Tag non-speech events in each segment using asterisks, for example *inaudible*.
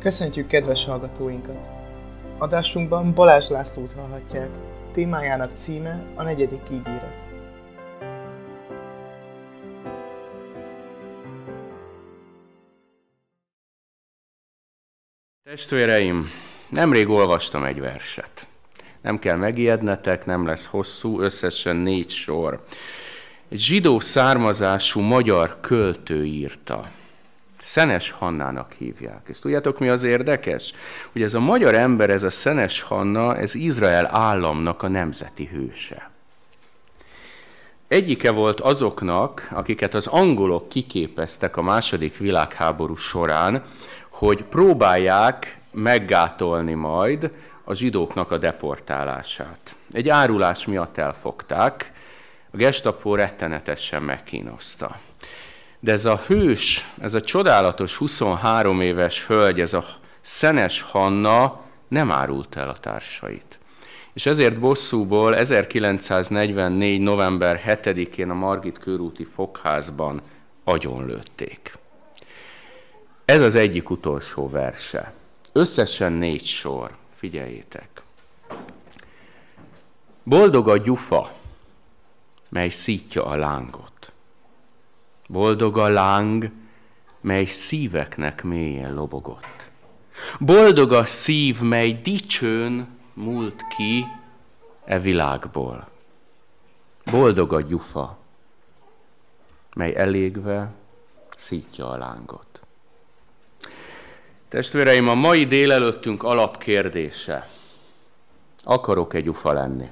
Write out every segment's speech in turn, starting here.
Köszöntjük kedves hallgatóinkat! Adásunkban Balázs Lászlót hallhatják. Témájának címe a negyedik ígéret. Testvéreim, nemrég olvastam egy verset. Nem kell megijednetek, nem lesz hosszú, összesen négy sor. Egy zsidó származású magyar költő írta. Szenes Hannának hívják. És tudjátok, mi az érdekes? Hogy ez a magyar ember, ez a Szenes Hanna, ez Izrael államnak a nemzeti hőse. Egyike volt azoknak, akiket az angolok kiképeztek a második világháború során, hogy próbálják meggátolni majd a zsidóknak a deportálását. Egy árulás miatt elfogták, a gestapo rettenetesen megkínozta. De ez a hős, ez a csodálatos 23 éves hölgy, ez a Szenes Hanna nem árult el a társait. És ezért bosszúból 1944. november 7-én a Margit körúti fogházban agyonlőtték. Ez az egyik utolsó verse. Összesen négy sor. Figyeljétek. Boldog a gyufa, mely szítja a lángot. Boldog a láng, mely szíveknek mélyen lobogott. Boldog a szív, mely dicsőn múlt ki e világból. Boldog a gyufa, mely elégve szítja a lángot. Testvéreim, a mai délelőttünk alapkérdése. Akarok-e gyufa lenni?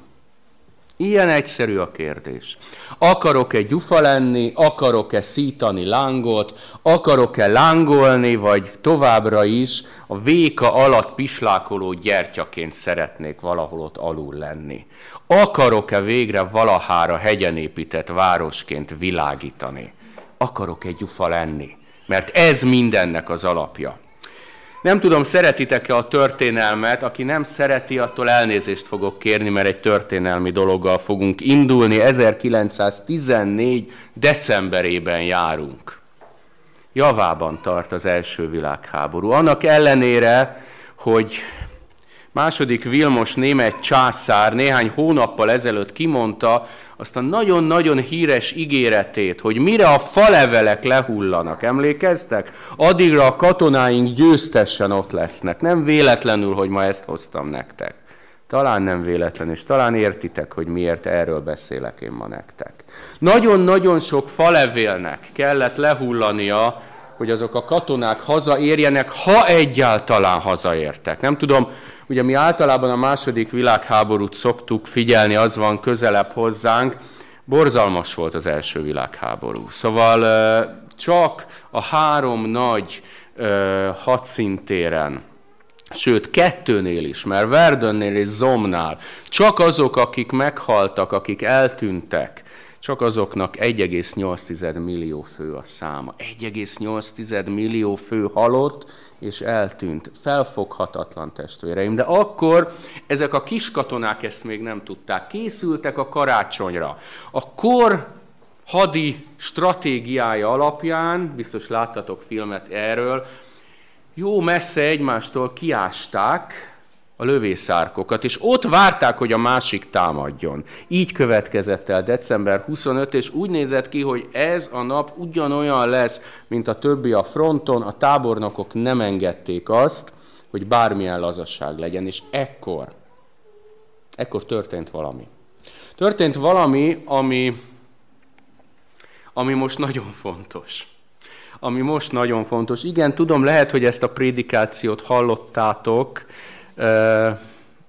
Ilyen egyszerű a kérdés. Akarok-e gyufa lenni, akarok-e szítani lángot, akarok-e lángolni, vagy továbbra is a véka alatt pislákoló gyertyaként szeretnék valahol ott alul lenni. Akarok-e végre valahára hegyen épített városként világítani? Akarok-e gyufa lenni? Mert ez mindennek az alapja. Nem tudom, szeretitek-e a történelmet, aki nem szereti, attól elnézést fogok kérni, mert egy történelmi dologgal fogunk indulni. 1914. decemberében járunk. Javában tart az első világháború. Annak ellenére, hogy második Vilmos német császár néhány hónappal ezelőtt kimondta azt a nagyon-nagyon híres ígéretét, hogy mire a falevelek lehullanak, emlékeztek? Addigra a katonáink győztessen ott lesznek. Nem véletlenül, hogy ma ezt hoztam nektek. Talán nem véletlen, és talán értitek, hogy miért erről beszélek én ma nektek. Nagyon-nagyon sok falevélnek kellett lehullania, hogy azok a katonák hazaérjenek, ha egyáltalán hazaértek. Nem tudom, Ugye mi általában a második világháborút szoktuk figyelni, az van közelebb hozzánk, borzalmas volt az első világháború. Szóval csak a három nagy hadszintéren, sőt kettőnél is, mert Verdönnél és Zomnál, csak azok, akik meghaltak, akik eltűntek, csak azoknak 1,8 millió fő a száma. 1,8 millió fő halott, és eltűnt. Felfoghatatlan testvéreim. De akkor ezek a kis katonák ezt még nem tudták. Készültek a karácsonyra. A kor hadi stratégiája alapján, biztos láttatok filmet erről, jó messze egymástól kiásták a lövészárkokat, és ott várták, hogy a másik támadjon. Így következett el december 25, és úgy nézett ki, hogy ez a nap ugyanolyan lesz, mint a többi a fronton, a tábornokok nem engedték azt, hogy bármilyen lazasság legyen, és ekkor, ekkor történt valami. Történt valami, ami, ami most nagyon fontos. Ami most nagyon fontos. Igen, tudom, lehet, hogy ezt a prédikációt hallottátok,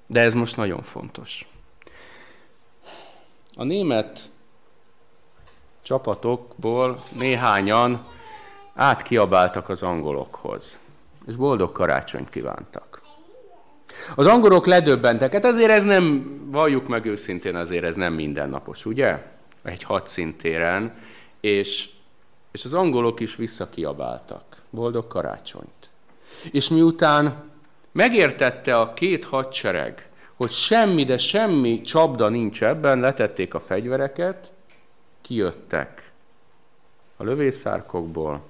de ez most nagyon fontos. A német csapatokból néhányan átkiabáltak az angolokhoz, és boldog karácsonyt kívántak. Az angolok ledöbbentek, hát azért ez nem, valljuk meg őszintén, azért ez nem mindennapos, ugye? Egy hadszintéren, és, és az angolok is visszakiabáltak. Boldog karácsonyt. És miután Megértette a két hadsereg, hogy semmi, de semmi csapda nincs ebben, letették a fegyvereket, kijöttek a lövészárkokból,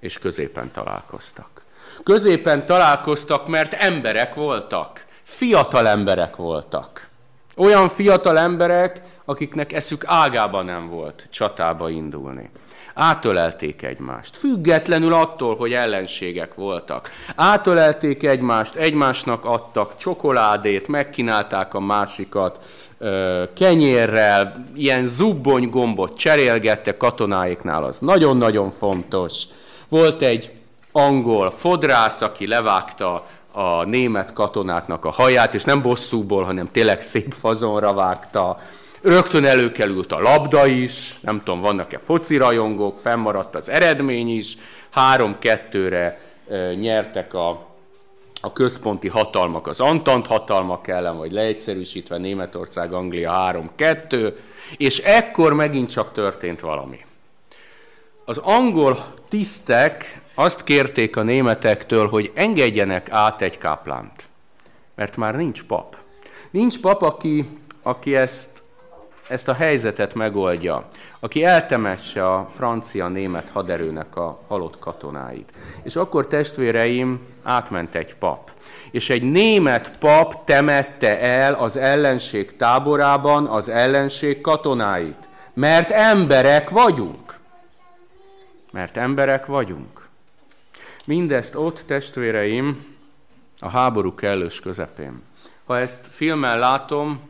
és középen találkoztak. Középen találkoztak, mert emberek voltak. Fiatal emberek voltak. Olyan fiatal emberek, akiknek eszük ágában nem volt csatába indulni. Átölelték egymást, függetlenül attól, hogy ellenségek voltak. Átölelték egymást, egymásnak adtak csokoládét, megkínálták a másikat, kenyérrel, ilyen zubbony gombot cserélgettek katonáiknál, az nagyon-nagyon fontos. Volt egy angol fodrász, aki levágta a német katonáknak a haját, és nem bosszúból, hanem tényleg szép fazonra vágta. Rögtön előkerült a labda is, nem tudom, vannak-e foci rajongók, fennmaradt az eredmény is, három-kettőre nyertek a, a központi hatalmak az Antant hatalmak ellen, vagy leegyszerűsítve Németország, Anglia 3-2, és ekkor megint csak történt valami. Az angol tisztek azt kérték a németektől, hogy engedjenek át egy káplánt, mert már nincs pap. Nincs pap, aki, aki ezt, ezt a helyzetet megoldja, aki eltemesse a francia-német haderőnek a halott katonáit. És akkor testvéreim, átment egy pap. És egy német pap temette el az ellenség táborában az ellenség katonáit. Mert emberek vagyunk. Mert emberek vagyunk. Mindezt ott, testvéreim, a háború kellős közepén. Ha ezt filmen látom,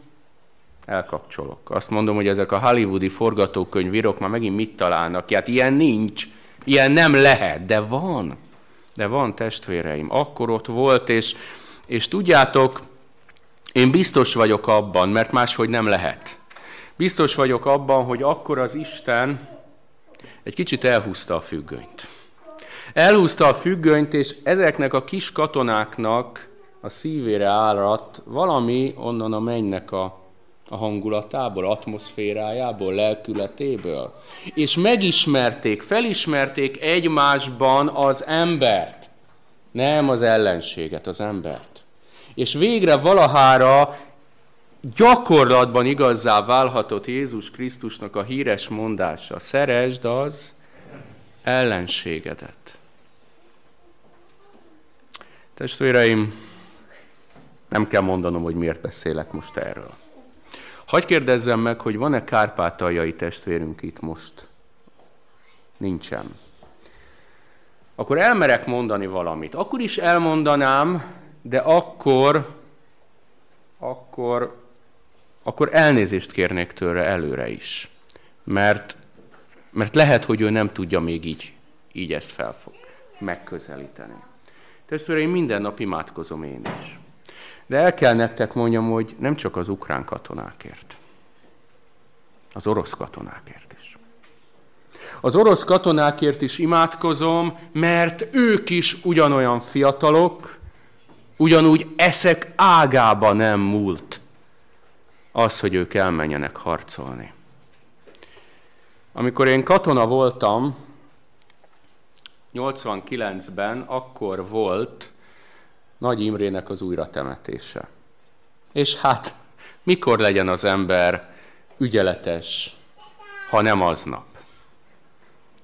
elkapcsolok. Azt mondom, hogy ezek a hollywoodi forgatókönyvírok már megint mit találnak? Hát ilyen nincs, ilyen nem lehet, de van. De van, testvéreim. Akkor ott volt, és, és tudjátok, én biztos vagyok abban, mert máshogy nem lehet. Biztos vagyok abban, hogy akkor az Isten egy kicsit elhúzta a függönyt. Elhúzta a függönyt, és ezeknek a kis katonáknak a szívére áradt valami onnan a mennynek a, a hangulatából, atmoszférájából, lelkületéből. És megismerték, felismerték egymásban az embert, nem az ellenséget, az embert. És végre valahára gyakorlatban igazzá válhatott Jézus Krisztusnak a híres mondása, szeresd az ellenségedet. Testvéreim, nem kell mondanom, hogy miért beszélek most erről. Hagy kérdezzem meg, hogy van-e kárpátaljai testvérünk itt most? Nincsen. Akkor elmerek mondani valamit. Akkor is elmondanám, de akkor, akkor, akkor elnézést kérnék tőle előre is. Mert, mert lehet, hogy ő nem tudja még így, így ezt felfog megközelíteni. Testvéreim, minden nap imádkozom én is. De el kell nektek mondjam, hogy nem csak az ukrán katonákért, az orosz katonákért is. Az orosz katonákért is imádkozom, mert ők is ugyanolyan fiatalok, ugyanúgy eszek ágába nem múlt az, hogy ők elmenjenek harcolni. Amikor én katona voltam, 89-ben akkor volt Nagy Imrének az újratemetése. És hát, mikor legyen az ember ügyeletes, ha nem aznap?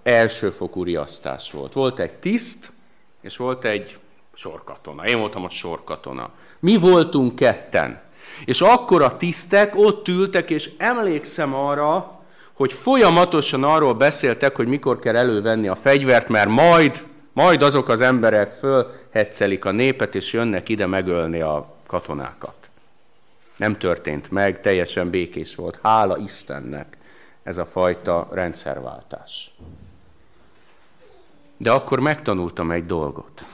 Elsőfokú riasztás volt. Volt egy tiszt, és volt egy sorkatona. Én voltam a sorkatona. Mi voltunk ketten. És akkor a tisztek ott ültek, és emlékszem arra, hogy folyamatosan arról beszéltek, hogy mikor kell elővenni a fegyvert, mert majd, majd azok az emberek fölhetszelik a népet, és jönnek ide megölni a katonákat. Nem történt meg, teljesen békés volt. Hála Istennek ez a fajta rendszerváltás. De akkor megtanultam egy dolgot.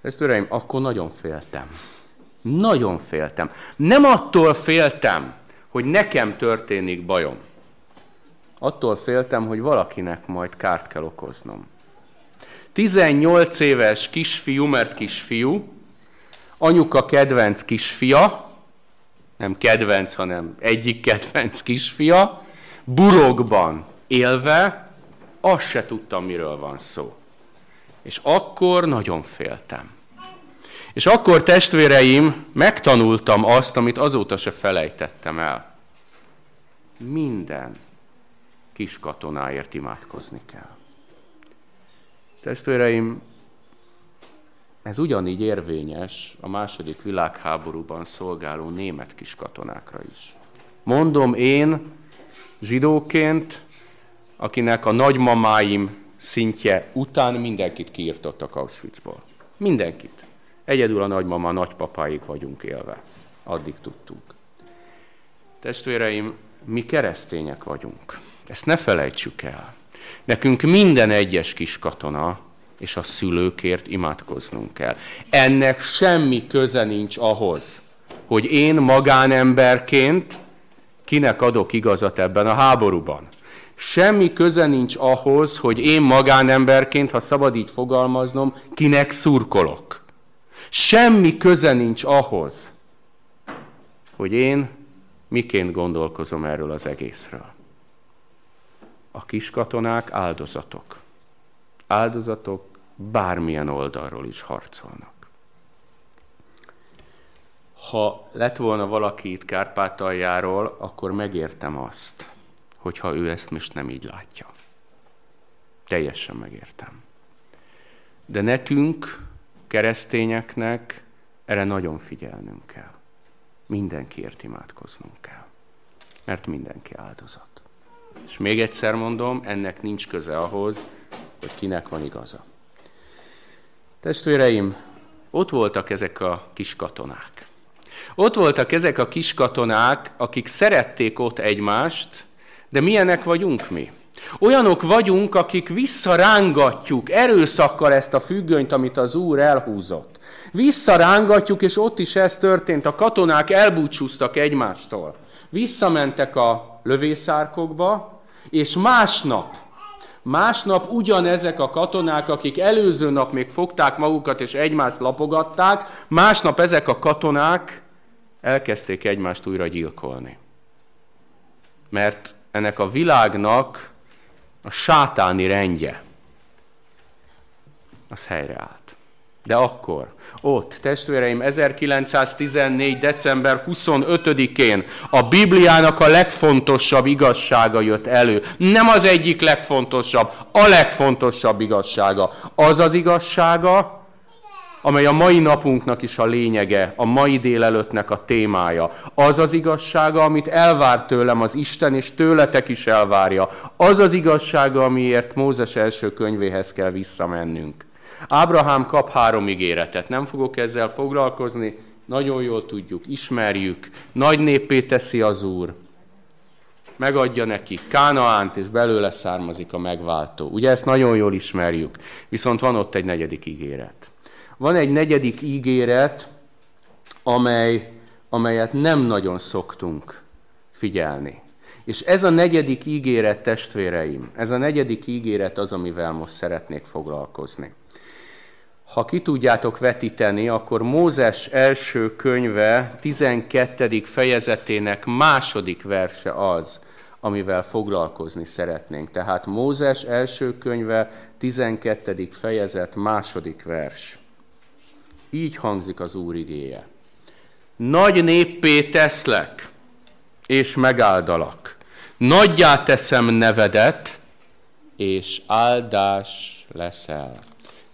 Ezt öreim, akkor nagyon féltem. Nagyon féltem. Nem attól féltem, hogy nekem történik bajom. Attól féltem, hogy valakinek majd kárt kell okoznom. 18 éves kisfiú, mert kisfiú, anyuka kedvenc kisfia, nem kedvenc, hanem egyik kedvenc kisfia, burokban élve, azt se tudtam, miről van szó. És akkor nagyon féltem. És akkor testvéreim, megtanultam azt, amit azóta se felejtettem el. Minden kis katonáért imádkozni kell. Testvéreim, ez ugyanígy érvényes a második világháborúban szolgáló német kiskatonákra is. Mondom én, zsidóként, akinek a nagymamáim szintje után mindenkit kiirtottak Auschwitzból. Mindenkit. Egyedül a nagymama, nagypapáig vagyunk élve. Addig tudtunk. Testvéreim, mi keresztények vagyunk. Ezt ne felejtsük el. Nekünk minden egyes kis katona és a szülőkért imádkoznunk kell. Ennek semmi köze nincs ahhoz, hogy én magánemberként kinek adok igazat ebben a háborúban. Semmi köze nincs ahhoz, hogy én magánemberként, ha szabad így fogalmaznom, kinek szurkolok. Semmi köze nincs ahhoz, hogy én miként gondolkozom erről az egészről. A kiskatonák áldozatok. Áldozatok bármilyen oldalról is harcolnak. Ha lett volna valaki itt Kárpátaljáról, akkor megértem azt, hogyha ő ezt most nem így látja. Teljesen megértem. De nekünk, keresztényeknek erre nagyon figyelnünk kell. Mindenkiért imádkoznunk kell. Mert mindenki áldozat. És még egyszer mondom, ennek nincs köze ahhoz, hogy kinek van igaza. Testvéreim, ott voltak ezek a kis katonák. Ott voltak ezek a kis katonák, akik szerették ott egymást, de milyenek vagyunk mi? Olyanok vagyunk, akik visszarángatjuk erőszakkal ezt a függönyt, amit az Úr elhúzott. Visszarángatjuk, és ott is ez történt. A katonák elbúcsúztak egymástól. Visszamentek a lövészárkokba, és másnap, másnap ugyanezek a katonák, akik előző nap még fogták magukat és egymást lapogatták, másnap ezek a katonák elkezdték egymást újra gyilkolni. Mert ennek a világnak a sátáni rendje, az helyreállt. De akkor, ott, testvéreim, 1914. december 25-én a Bibliának a legfontosabb igazsága jött elő. Nem az egyik legfontosabb, a legfontosabb igazsága. Az az igazsága, amely a mai napunknak is a lényege, a mai délelőttnek a témája. Az az igazsága, amit elvár tőlem az Isten, és tőletek is elvárja. Az az igazsága, amiért Mózes első könyvéhez kell visszamennünk. Ábrahám kap három ígéretet, nem fogok ezzel foglalkozni, nagyon jól tudjuk, ismerjük, nagy néppé teszi az Úr, megadja neki Kánaánt, és belőle származik a megváltó. Ugye ezt nagyon jól ismerjük, viszont van ott egy negyedik ígéret. Van egy negyedik ígéret, amely, amelyet nem nagyon szoktunk figyelni. És ez a negyedik ígéret, testvéreim, ez a negyedik ígéret az, amivel most szeretnék foglalkozni. Ha ki tudjátok vetíteni, akkor Mózes első könyve 12. fejezetének második verse az, amivel foglalkozni szeretnénk. Tehát Mózes első könyve 12. fejezet második vers. Így hangzik az Úr igéje. Nagy néppé teszlek, és megáldalak. Nagyjá teszem nevedet, és áldás leszel.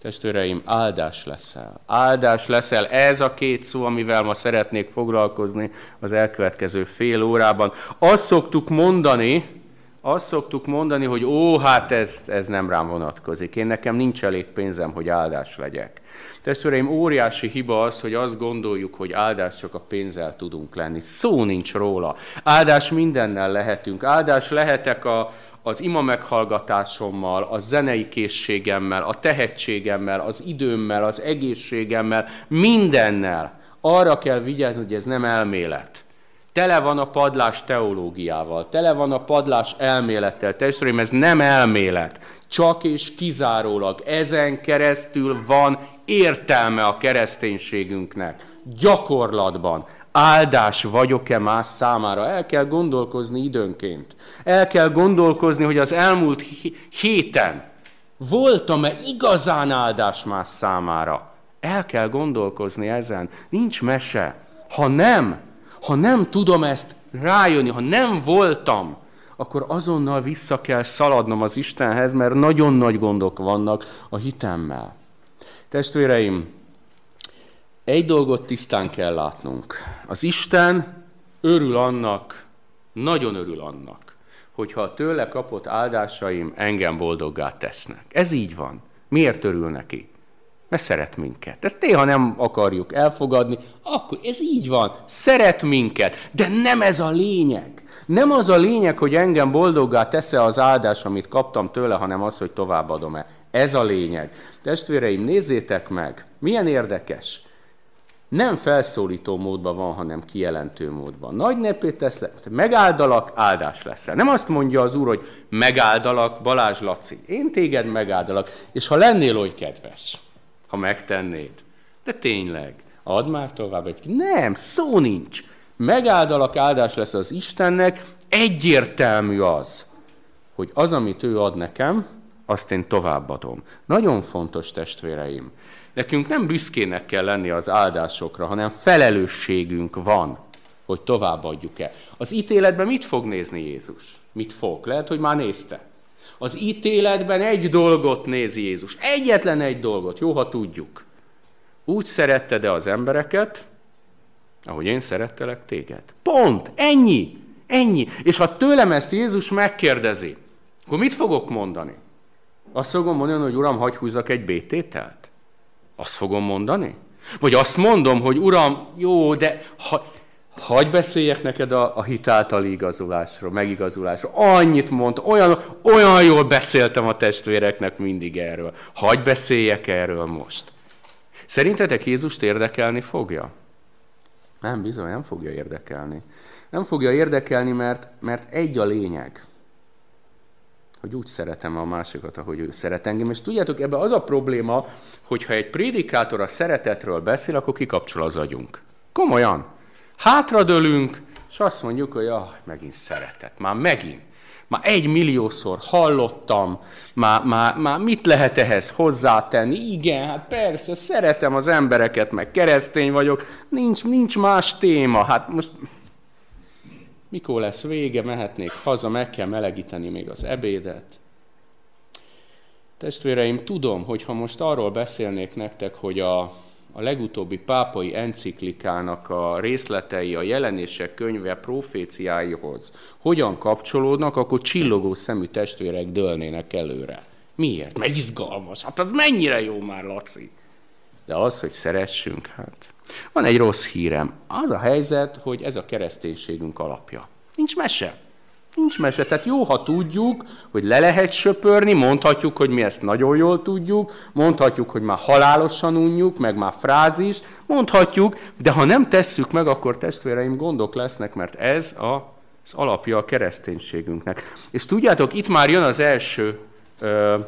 Testvéreim, áldás leszel. Áldás leszel. Ez a két szó, amivel ma szeretnék foglalkozni az elkövetkező fél órában. Azt szoktuk mondani, azt szoktuk mondani, hogy ó, hát ez, ez nem rám vonatkozik. Én nekem nincs elég pénzem, hogy áldás legyek. Testvéreim, óriási hiba az, hogy azt gondoljuk, hogy áldás csak a pénzzel tudunk lenni. Szó nincs róla. Áldás mindennel lehetünk. Áldás lehetek a, az ima meghallgatásommal, a zenei készségemmel, a tehetségemmel, az időmmel, az egészségemmel, mindennel. Arra kell vigyázni, hogy ez nem elmélet. Tele van a padlás teológiával, tele van a padlás elmélettel. Testvéreim, ez nem elmélet, csak és kizárólag ezen keresztül van értelme a kereszténységünknek. Gyakorlatban áldás vagyok-e más számára? El kell gondolkozni időnként. El kell gondolkozni, hogy az elmúlt héten voltam-e igazán áldás más számára? El kell gondolkozni ezen. Nincs mese. Ha nem, ha nem tudom ezt rájönni, ha nem voltam, akkor azonnal vissza kell szaladnom az Istenhez, mert nagyon nagy gondok vannak a hitemmel. Testvéreim, Egy dolgot tisztán kell látnunk. Az Isten örül annak, nagyon örül annak, hogyha a tőle kapott áldásaim engem boldoggá tesznek. Ez így van. Miért örül neki? Mert szeret minket. Ezt néha nem akarjuk elfogadni, akkor ez így van. Szeret minket, de nem ez a lényeg. Nem az a lényeg, hogy engem boldoggá tesz-e az áldás, amit kaptam tőle, hanem az, hogy továbbadom-e. Ez a lényeg. Testvéreim, nézzétek meg, milyen érdekes. Nem felszólító módban van, hanem kijelentő módban. Nagy nepét tesz le, megáldalak, áldás leszel. Nem azt mondja az Úr, hogy megáldalak, Balázs Laci, én téged megáldalak, és ha lennél oly kedves, ha megtennéd, de tényleg, add már tovább egy... Nem, szó nincs. Megáldalak, áldás lesz az Istennek, egyértelmű az, hogy az, amit ő ad nekem, azt én továbbadom. Nagyon fontos, testvéreim. Nekünk nem büszkének kell lenni az áldásokra, hanem felelősségünk van, hogy továbbadjuk-e. Az ítéletben mit fog nézni Jézus? Mit fog? Lehet, hogy már nézte. Az ítéletben egy dolgot néz Jézus. Egyetlen egy dolgot. Jó, ha tudjuk. Úgy szeretted-e az embereket, ahogy én szerettelek téged. Pont. Ennyi. Ennyi. És ha tőlem ezt Jézus megkérdezi, akkor mit fogok mondani? Azt fogom mondani, hogy Uram, hagyj húzzak egy bétételt? Azt fogom mondani? Vagy azt mondom, hogy Uram, jó, de ha, hagyj beszéljek neked a, a hitáltali igazolásról, megigazolásról. Annyit mond, olyan, olyan jól beszéltem a testvéreknek mindig erről. Hagyj beszéljek erről most. Szerintetek Jézust érdekelni fogja? Nem, bizony, nem fogja érdekelni. Nem fogja érdekelni, mert, mert egy a lényeg hogy úgy szeretem a másikat, ahogy ő szeret engem. És tudjátok, ebben az a probléma, hogyha egy prédikátor a szeretetről beszél, akkor kikapcsol az agyunk. Komolyan. Hátradőlünk, és azt mondjuk, hogy ah, megint szeretet. Már megint. Már egy milliószor hallottam, már, már, már mit lehet ehhez hozzátenni? Igen, hát persze, szeretem az embereket, meg keresztény vagyok, nincs, nincs más téma. Hát most mikor lesz vége, mehetnék haza, meg kell melegíteni még az ebédet. Testvéreim, tudom, hogy ha most arról beszélnék nektek, hogy a, a legutóbbi pápai enciklikának a részletei, a jelenések könyve proféciáihoz hogyan kapcsolódnak, akkor csillogó szemű testvérek dőlnének előre. Miért? Mert izgalmas. Hát az mennyire jó már, Laci. De az, hogy szeressünk, hát van egy rossz hírem. Az a helyzet, hogy ez a kereszténységünk alapja. Nincs mese. Nincs mese. Tehát jó, ha tudjuk, hogy le lehet söpörni, mondhatjuk, hogy mi ezt nagyon jól tudjuk, mondhatjuk, hogy már halálosan unjuk, meg már frázis, mondhatjuk, de ha nem tesszük meg, akkor testvéreim gondok lesznek, mert ez a, az alapja a kereszténységünknek. És tudjátok, itt már jön az első ö,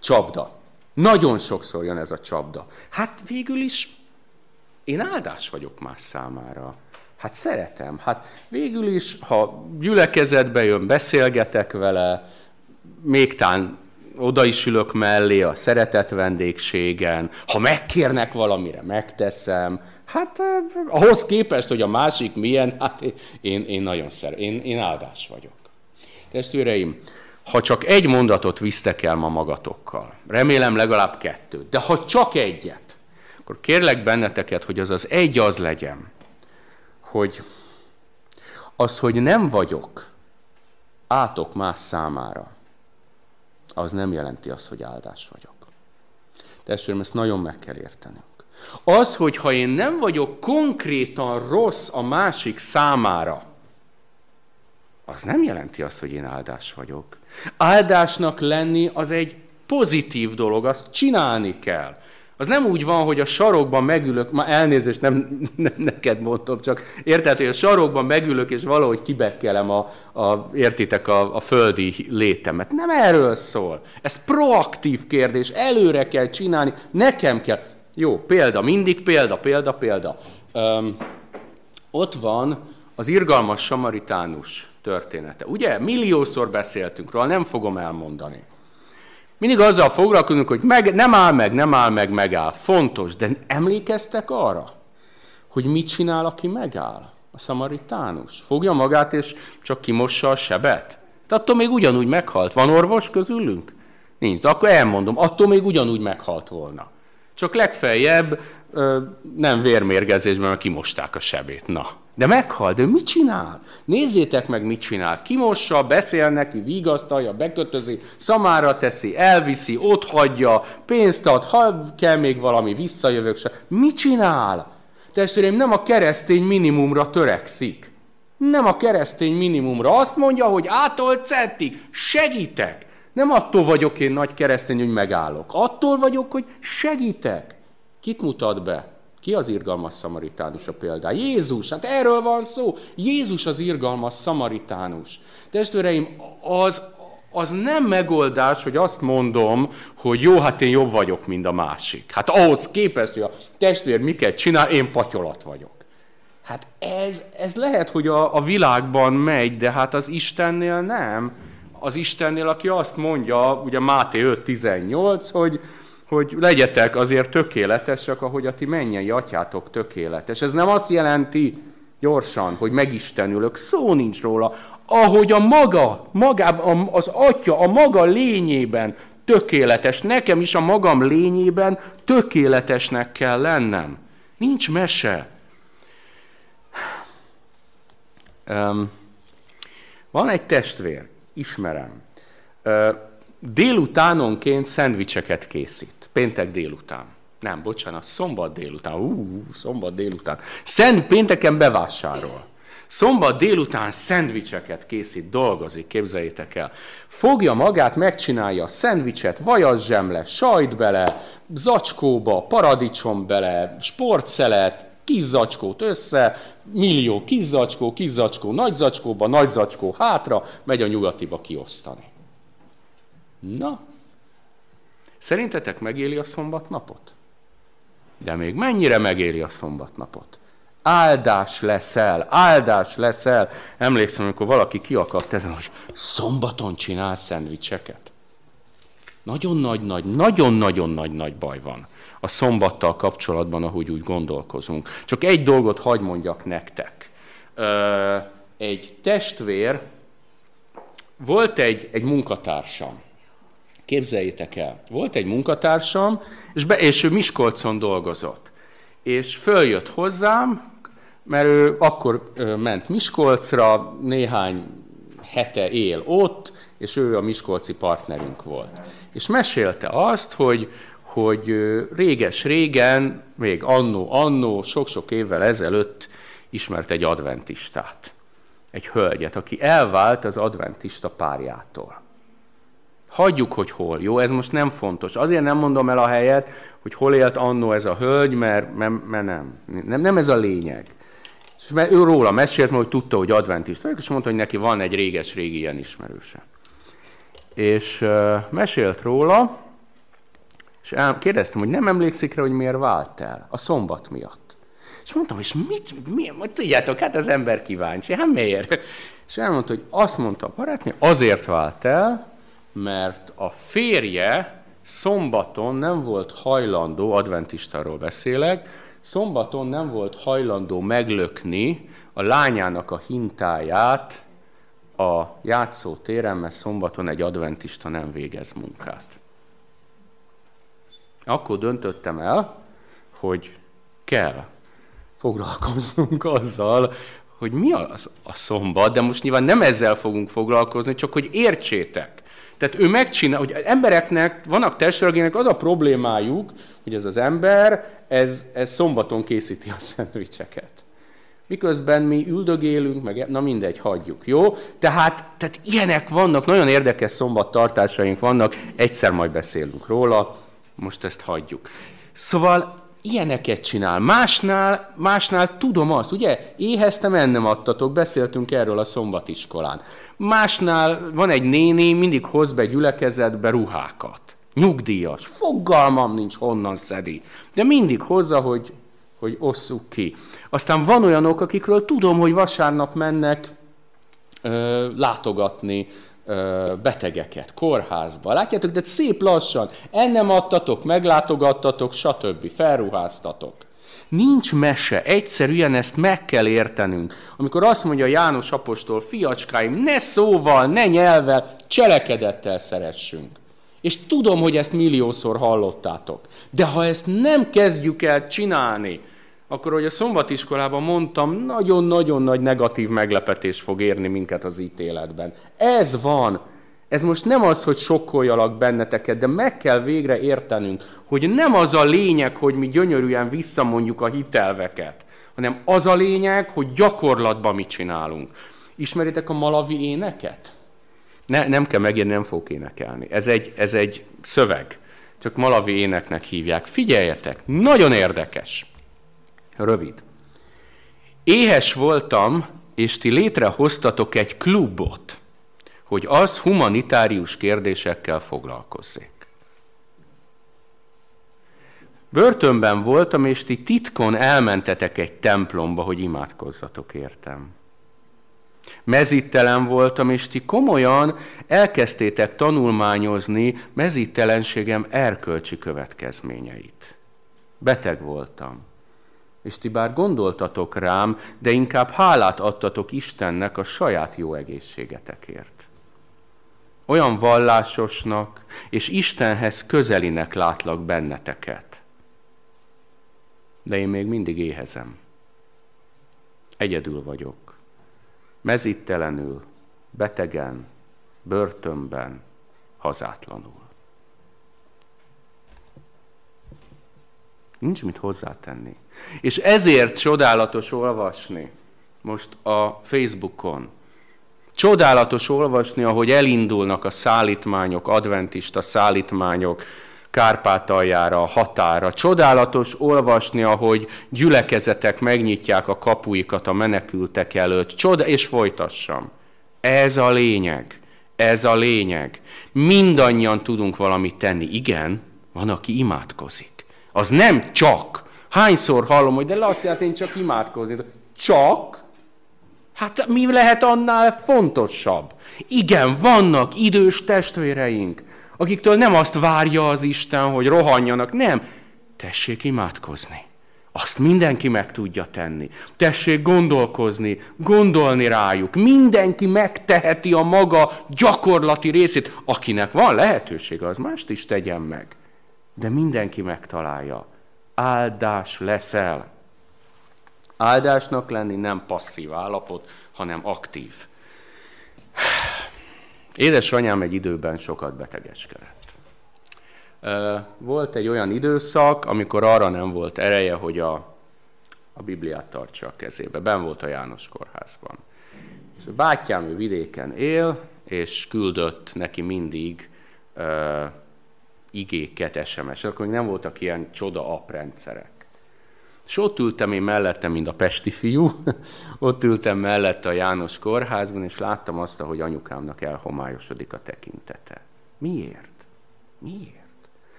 csapda. Nagyon sokszor jön ez a csapda. Hát végül is én áldás vagyok más számára. Hát szeretem. Hát végül is, ha gyülekezetbe jön, beszélgetek vele, még tán oda is ülök mellé a szeretett vendégségen, ha megkérnek valamire, megteszem. Hát eh, ahhoz képest, hogy a másik milyen, hát én, én nagyon szeretem, én, én áldás vagyok. Testvéreim, ha csak egy mondatot visztek el ma magatokkal, remélem legalább kettőt, de ha csak egyet, akkor kérlek benneteket, hogy az az egy az legyen, hogy az, hogy nem vagyok átok más számára, az nem jelenti azt, hogy áldás vagyok. Testvérem, ezt nagyon meg kell értenünk. Az, hogy ha én nem vagyok konkrétan rossz a másik számára, az nem jelenti azt, hogy én áldás vagyok. Áldásnak lenni az egy pozitív dolog, azt csinálni kell. Az nem úgy van, hogy a sarokban megülök, ma elnézést nem, nem neked mondtam, csak érted, hogy a sarokban megülök, és valahogy kibekkelem a, a értitek, a, a földi létemet. Nem erről szól. Ez proaktív kérdés, előre kell csinálni, nekem kell. Jó, példa, mindig példa, példa, példa. Öm, ott van az irgalmas samaritánus története. Ugye, milliószor beszéltünk róla, nem fogom elmondani. Mindig azzal foglalkozunk, hogy meg, nem áll meg, nem áll meg, megáll. Fontos, de emlékeztek arra, hogy mit csinál, aki megáll? A szamaritánus. Fogja magát, és csak kimossa a sebet? De attól még ugyanúgy meghalt. Van orvos közülünk? Nincs. Akkor elmondom, attól még ugyanúgy meghalt volna. Csak legfeljebb ö, nem vérmérgezésben, mert kimosták a sebét. Na, de meghal, de mit csinál? Nézzétek meg, mit csinál. Kimossa, beszél neki, vigasztalja, bekötözi, szamára teszi, elviszi, ott hagyja, pénzt ad, ha kell még valami, visszajövök se. Mit csinál? Testvéreim, nem a keresztény minimumra törekszik. Nem a keresztény minimumra. Azt mondja, hogy átolt centig, segítek. Nem attól vagyok én nagy keresztény, hogy megállok. Attól vagyok, hogy segítek. Kit mutat be? Ki az irgalmas szamaritánus a például? Jézus, hát erről van szó. Jézus az irgalmas szamaritánus. Testvéreim, az, az nem megoldás, hogy azt mondom, hogy jó, hát én jobb vagyok, mint a másik. Hát ahhoz képest, hogy a testvér miket csinál, én patyolat vagyok. Hát ez, ez lehet, hogy a, a világban megy, de hát az Istennél nem. Az Istennél, aki azt mondja, ugye Máté 5.18, hogy, hogy legyetek azért tökéletesek, ahogy a ti mennyei atyátok tökéletes. Ez nem azt jelenti gyorsan, hogy megistenülök, szó nincs róla. Ahogy a maga, magában, az atya a maga lényében tökéletes, nekem is a magam lényében tökéletesnek kell lennem. Nincs mese. Um, van egy testvér, ismerem. Uh, délutánonként szendvicseket készít. Péntek délután. Nem, bocsánat, szombat délután. Ú, szombat délután. Szent pénteken bevásárol. Szombat délután szendvicseket készít, dolgozik, képzeljétek el. Fogja magát, megcsinálja a szendvicset, vajas zsemle, sajt bele, zacskóba, paradicsom bele, sportszelet, kis zacskót össze, millió kis zacskó, kis zacskó, nagy zacskóba, nagy zacskó hátra, megy a nyugatiba kiosztani. Na, szerintetek megéli a szombatnapot? De még mennyire megéli a szombatnapot? Áldás leszel, áldás leszel. Emlékszem, amikor valaki kiakadt ezen, hogy szombaton csinál szendvicseket. Nagyon nagy-nagy, nagyon-nagyon nagy-nagy baj van a szombattal kapcsolatban, ahogy úgy gondolkozunk. Csak egy dolgot hagy mondjak nektek. Egy testvér, volt egy, egy munkatársam, Képzeljétek el, volt egy munkatársam, és, be, és ő Miskolcon dolgozott. És följött hozzám, mert ő akkor ment Miskolcra, néhány hete él ott, és ő a miskolci partnerünk volt. És mesélte azt, hogy, hogy réges-régen, még annó, annó, sok-sok évvel ezelőtt ismert egy adventistát. Egy hölgyet, aki elvált az adventista párjától. Hagyjuk, hogy hol. Jó, ez most nem fontos. Azért nem mondom el a helyet, hogy hol élt annó ez a hölgy, mert, mert, mert nem. nem. Nem ez a lényeg. És mert ő róla mesélt, mert hogy tudta, hogy adventista és mondta, hogy neki van egy réges-régi ilyen ismerőse. És uh, mesélt róla, és kérdeztem, hogy nem emlékszik rá, hogy miért vált el? A szombat miatt. És mondtam, hogy mit, miért? Tudjátok, hát az ember kíváncsi, hát miért? És elmondta, hogy azt mondta a barátnő, azért vált el, mert a férje szombaton nem volt hajlandó, adventistáról beszélek, szombaton nem volt hajlandó meglökni a lányának a hintáját a játszótéren, mert szombaton egy adventista nem végez munkát. Akkor döntöttem el, hogy kell foglalkoznunk azzal, hogy mi az a szombat, de most nyilván nem ezzel fogunk foglalkozni, csak hogy értsétek. Tehát ő megcsinál, hogy embereknek, vannak testvérgének az a problémájuk, hogy ez az ember, ez, ez szombaton készíti a szendvicseket. Miközben mi üldögélünk, meg na mindegy, hagyjuk, jó? Tehát, tehát ilyenek vannak, nagyon érdekes szombattartásaink vannak, egyszer majd beszélünk róla, most ezt hagyjuk. Szóval ilyeneket csinál. Másnál, másnál tudom azt, ugye? Éheztem, ennem adtatok, beszéltünk erről a szombatiskolán. Másnál van egy néni, mindig hoz be gyülekezetbe ruhákat. Nyugdíjas, fogalmam nincs, honnan szedi. De mindig hozza, hogy, hogy osszuk ki. Aztán van olyanok, akikről tudom, hogy vasárnap mennek ö, látogatni betegeket, kórházba. Látjátok, de szép lassan, ennem adtatok, meglátogattatok, stb. felruháztatok. Nincs mese, egyszerűen ezt meg kell értenünk. Amikor azt mondja János apostol, fiacskáim, ne szóval, ne nyelvvel, cselekedettel szeressünk. És tudom, hogy ezt milliószor hallottátok. De ha ezt nem kezdjük el csinálni, akkor, hogy a szombatiskolában mondtam, nagyon-nagyon nagy negatív meglepetés fog érni minket az ítéletben. Ez van. Ez most nem az, hogy sokkoljalak benneteket, de meg kell végre értenünk, hogy nem az a lényeg, hogy mi gyönyörűen visszamondjuk a hitelveket, hanem az a lényeg, hogy gyakorlatban mit csinálunk. Ismeritek a malavi éneket? Ne, nem kell megírni, nem fogok énekelni. Ez egy, ez egy szöveg. Csak malavi éneknek hívják. Figyeljetek, nagyon érdekes. Rövid. Éhes voltam, és ti létrehoztatok egy klubot, hogy az humanitárius kérdésekkel foglalkozzék. Börtönben voltam, és ti titkon elmentetek egy templomba, hogy imádkozzatok értem. Mezittelen voltam, és ti komolyan elkezdtétek tanulmányozni mezittelenségem erkölcsi következményeit. Beteg voltam és ti bár gondoltatok rám, de inkább hálát adtatok Istennek a saját jó egészségetekért. Olyan vallásosnak és Istenhez közelinek látlak benneteket. De én még mindig éhezem. Egyedül vagyok. Mezittelenül, betegen, börtönben, hazátlanul. Nincs mit hozzátenni. És ezért csodálatos olvasni most a Facebookon. Csodálatos olvasni, ahogy elindulnak a szállítmányok, adventista szállítmányok Kárpátaljára, a határa. Csodálatos olvasni, ahogy gyülekezetek megnyitják a kapuikat a menekültek előtt. Csoda, és folytassam. Ez a lényeg. Ez a lényeg. Mindannyian tudunk valamit tenni. Igen, van, aki imádkozik. Az nem csak. Hányszor hallom, hogy de Laci, hát én csak imádkozni. Csak? Hát mi lehet annál fontosabb? Igen, vannak idős testvéreink, akiktől nem azt várja az Isten, hogy rohanjanak. Nem. Tessék imádkozni. Azt mindenki meg tudja tenni. Tessék gondolkozni, gondolni rájuk. Mindenki megteheti a maga gyakorlati részét. Akinek van lehetősége, az mást is tegyen meg de mindenki megtalálja. Áldás leszel. Áldásnak lenni nem passzív állapot, hanem aktív. Édesanyám egy időben sokat betegeskedett. Volt egy olyan időszak, amikor arra nem volt ereje, hogy a, a Bibliát tartsa a kezébe. Ben volt a János kórházban. És a bátyám ő vidéken él, és küldött neki mindig igéket SMS, akkor még nem voltak ilyen csoda aprendszerek. És ott ültem én mellette, mint a pesti fiú, *laughs* ott ültem mellette a János kórházban, és láttam azt, hogy anyukámnak elhomályosodik a tekintete. Miért? Miért?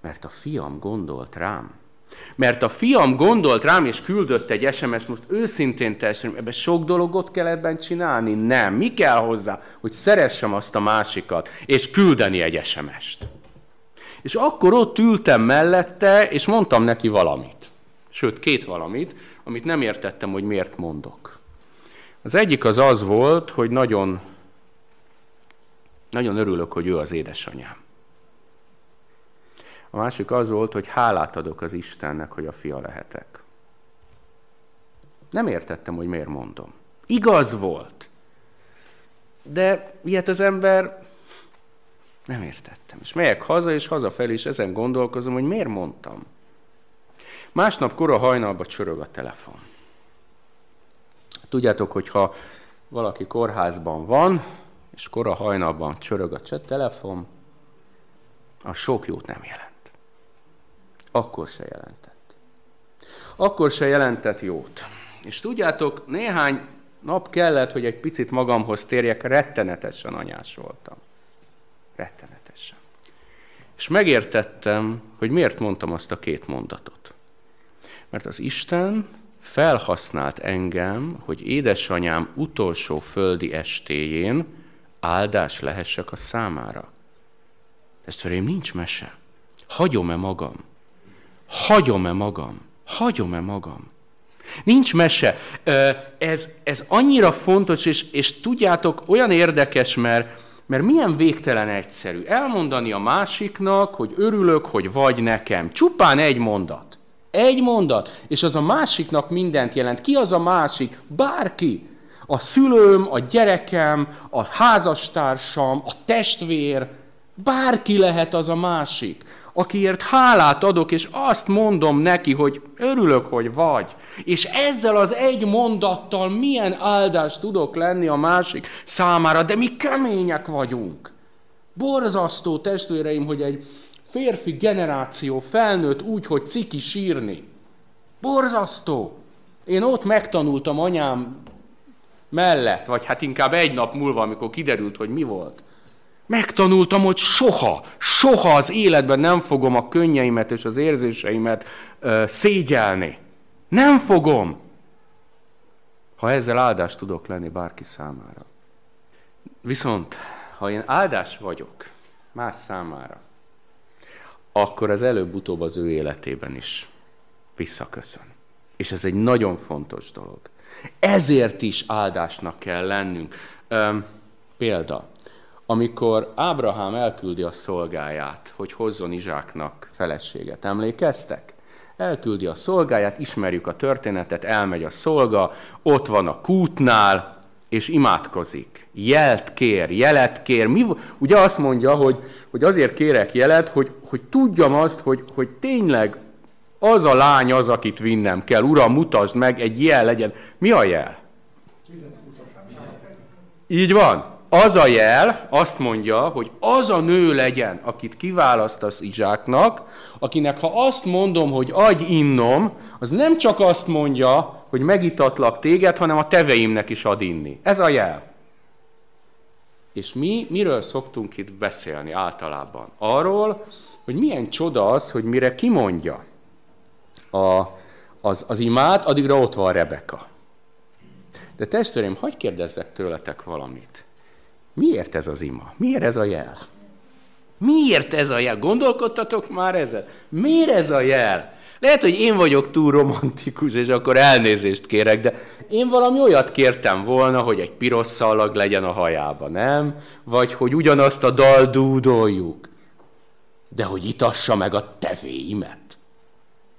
Mert a fiam gondolt rám. Mert a fiam gondolt rám, és küldött egy SMS, most őszintén teljesen, ebben sok dologot kell ebben csinálni? Nem. Mi kell hozzá? Hogy szeressem azt a másikat, és küldeni egy SMS-t. És akkor ott ültem mellette, és mondtam neki valamit. Sőt, két valamit, amit nem értettem, hogy miért mondok. Az egyik az az volt, hogy nagyon, nagyon örülök, hogy ő az édesanyám. A másik az volt, hogy hálát adok az Istennek, hogy a fia lehetek. Nem értettem, hogy miért mondom. Igaz volt. De ilyet az ember nem értettem. És megyek haza, és hazafelé is ezen gondolkozom, hogy miért mondtam. Másnap kora hajnalba csörög a telefon. Tudjátok, hogyha valaki kórházban van, és kora hajnalban csörög a telefon, a sok jót nem jelent. Akkor se jelentett. Akkor se jelentett jót. És tudjátok, néhány nap kellett, hogy egy picit magamhoz térjek, rettenetesen anyás voltam. Rettenetesen. És megértettem, hogy miért mondtam azt a két mondatot. Mert az Isten felhasznált engem, hogy édesanyám utolsó földi estéjén áldás lehessek a számára. Testvéreim, nincs mese. Hagyom-e magam? Hagyom-e magam? Hagyom-e magam? Nincs mese. Ez, ez annyira fontos, és, és tudjátok, olyan érdekes, mert Mert milyen végtelen egyszerű elmondani a másiknak, hogy örülök, hogy vagy nekem. Csupán egy mondat. Egy mondat, és az a másiknak mindent jelent. Ki az a másik? Bárki. A szülőm, a gyerekem, a házastársam, a testvér, bárki lehet az a másik akiért hálát adok, és azt mondom neki, hogy örülök, hogy vagy. És ezzel az egy mondattal milyen áldást tudok lenni a másik számára, de mi kemények vagyunk. Borzasztó testvéreim, hogy egy férfi generáció felnőtt úgy, hogy ciki sírni. Borzasztó. Én ott megtanultam anyám mellett, vagy hát inkább egy nap múlva, amikor kiderült, hogy mi volt. Megtanultam, hogy soha, soha az életben nem fogom a könnyeimet és az érzéseimet ö, szégyelni. Nem fogom. Ha ezzel áldást tudok lenni bárki számára. Viszont, ha én áldás vagyok más számára, akkor az előbb-utóbb az ő életében is visszaköszön. És ez egy nagyon fontos dolog. Ezért is áldásnak kell lennünk. Ö, példa amikor Ábrahám elküldi a szolgáját, hogy hozzon Izsáknak feleséget. Emlékeztek? Elküldi a szolgáját, ismerjük a történetet, elmegy a szolga, ott van a kútnál, és imádkozik. Jelt kér, jelet kér. Mi, ugye azt mondja, hogy, hogy azért kérek jelet, hogy, hogy tudjam azt, hogy, hogy tényleg az a lány az, akit vinnem kell. Uram, mutasd meg, egy jel legyen. Mi a jel? Így van az a jel azt mondja, hogy az a nő legyen, akit kiválasztasz Izsáknak, akinek ha azt mondom, hogy adj innom, az nem csak azt mondja, hogy megitatlak téged, hanem a teveimnek is ad inni. Ez a jel. És mi miről szoktunk itt beszélni általában? Arról, hogy milyen csoda az, hogy mire kimondja a, az, az imát, addigra ott van Rebeka. De testvéreim, hagyd kérdezzek tőletek valamit. Miért ez az ima? Miért ez a jel? Miért ez a jel? Gondolkodtatok már ezzel? Miért ez a jel? Lehet, hogy én vagyok túl romantikus, és akkor elnézést kérek, de én valami olyat kértem volna, hogy egy piros szalag legyen a hajába, nem? Vagy hogy ugyanazt a dal dúdoljuk. De hogy itassa meg a tevéimet.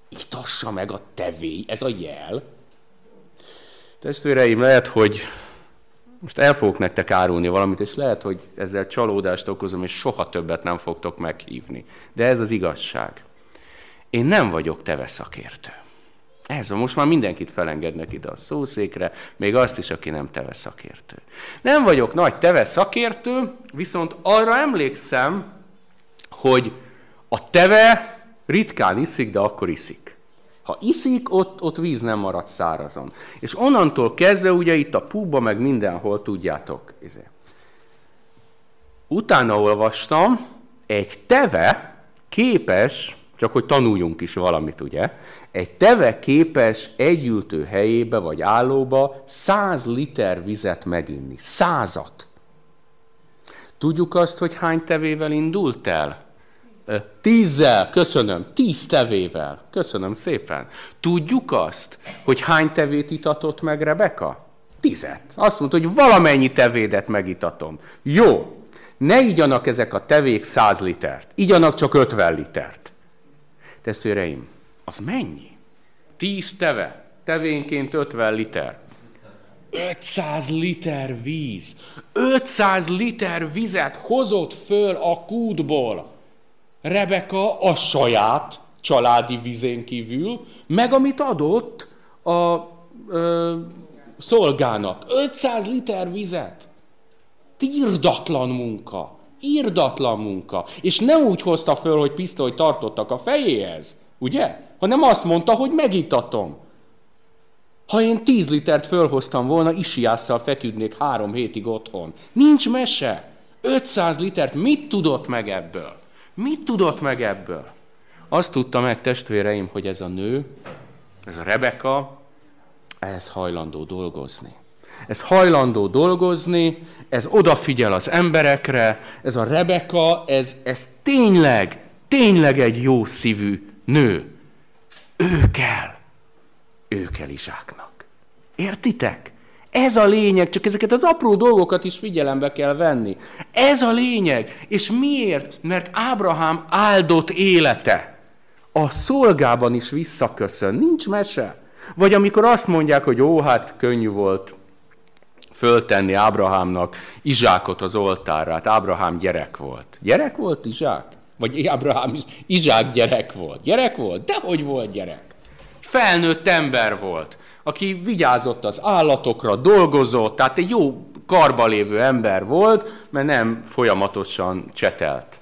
Itassa meg a tevé, ez a jel. Testvéreim, lehet, hogy most el fogok nektek árulni valamit, és lehet, hogy ezzel csalódást okozom, és soha többet nem fogtok meghívni. De ez az igazság. Én nem vagyok teve szakértő. Ez a, most már mindenkit felengednek ide a szószékre, még azt is, aki nem teve szakértő. Nem vagyok nagy teve szakértő, viszont arra emlékszem, hogy a teve ritkán iszik, de akkor iszik. Ha iszik, ott, ott víz nem marad szárazon. És onnantól kezdve, ugye itt a púba, meg mindenhol tudjátok. Izé. Utána olvastam, egy teve képes, csak hogy tanuljunk is valamit, ugye, egy teve képes együltő helyébe vagy állóba száz liter vizet meginni. Százat. Tudjuk azt, hogy hány tevével indult el? Tízzel, köszönöm, tíz tevével. Köszönöm szépen. Tudjuk azt, hogy hány tevét itatott meg Rebeka? Tizet. Azt mondta, hogy valamennyi tevédet megitatom. Jó, ne igyanak ezek a tevék száz litert, igyanak csak ötven litert. Tesztvéreim, az mennyi? Tíz teve, tevénként ötven liter. 500 liter víz. 500 liter vizet hozott föl a kútból. Rebeka a saját családi vizén kívül, meg amit adott a ö, szolgának. 500 liter vizet. Írdatlan munka. Írdatlan munka. És nem úgy hozta föl, hogy pisztolyt tartottak a fejéhez, ugye? Hanem azt mondta, hogy megitatom. Ha én 10 litert fölhoztam volna, isiásszal feküdnék három hétig otthon. Nincs mese. 500 litert mit tudott meg ebből? Mit tudott meg ebből? Azt tudta meg, testvéreim, hogy ez a nő, ez a Rebeka, ez hajlandó dolgozni. Ez hajlandó dolgozni, ez odafigyel az emberekre, ez a Rebeka, ez, ez tényleg, tényleg egy jó szívű nő. Ő kell. Ő kell Izsáknak. Értitek? Ez a lényeg, csak ezeket az apró dolgokat is figyelembe kell venni. Ez a lényeg. És miért? Mert Ábrahám áldott élete a szolgában is visszaköszön. Nincs mese. Vagy amikor azt mondják, hogy ó, hát könnyű volt föltenni Ábrahámnak Izsákot az oltárra. Hát Ábrahám gyerek volt. Gyerek volt Izsák? Vagy Ábrahám is Izsák gyerek volt. Gyerek volt? Dehogy volt gyerek. Felnőtt ember volt, aki vigyázott az állatokra, dolgozott, tehát egy jó karba lévő ember volt, mert nem folyamatosan csetelt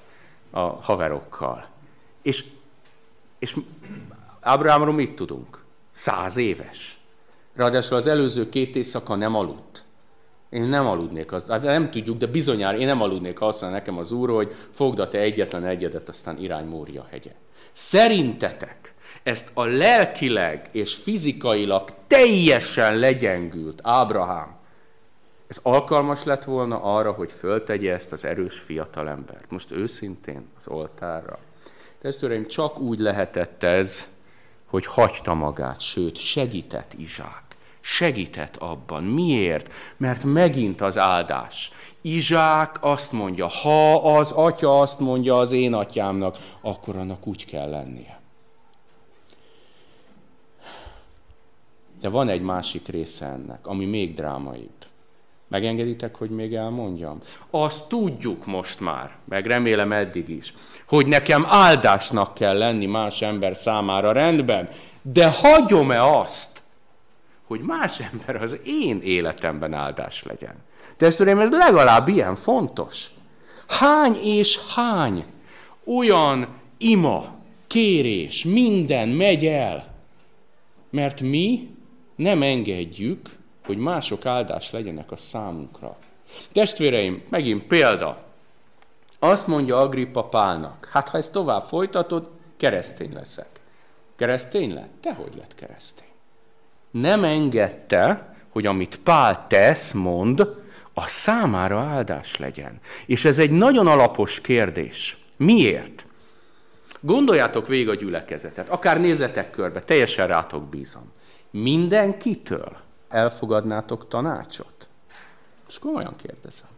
a haverokkal. És, és Ábrahámról mit tudunk? Száz éves. Ráadásul az előző két éjszaka nem aludt. Én nem aludnék, hát nem tudjuk, de bizonyára én nem aludnék, ha nekem az úr, hogy fogd a te egyetlen egyedet, aztán irány Mória hegye. Szerintetek ezt a lelkileg és fizikailag teljesen legyengült Ábrahám, ez alkalmas lett volna arra, hogy föltegye ezt az erős fiatalembert. Most őszintén az oltárra. Testvéreim, csak úgy lehetett ez, hogy hagyta magát, sőt, segített Izsák segített abban. Miért? Mert megint az áldás. Izsák azt mondja, ha az atya azt mondja az én atyámnak, akkor annak úgy kell lennie. De van egy másik része ennek, ami még drámaibb. Megengeditek, hogy még elmondjam? Azt tudjuk most már, meg remélem eddig is, hogy nekem áldásnak kell lenni más ember számára rendben, de hagyom-e azt, hogy más ember az én életemben áldás legyen. Testvéreim, ez legalább ilyen fontos. Hány és hány olyan ima, kérés, minden megy el, mert mi nem engedjük, hogy mások áldás legyenek a számunkra. Testvéreim, megint példa. Azt mondja Agrippa Pálnak, hát ha ezt tovább folytatod, keresztény leszek. Keresztény lett? Te hogy lett keresztény? nem engedte, hogy amit Pál tesz, mond, a számára áldás legyen. És ez egy nagyon alapos kérdés. Miért? Gondoljátok végig a gyülekezetet, akár nézzetek körbe, teljesen rátok bízom. Mindenkitől elfogadnátok tanácsot? És komolyan kérdezem.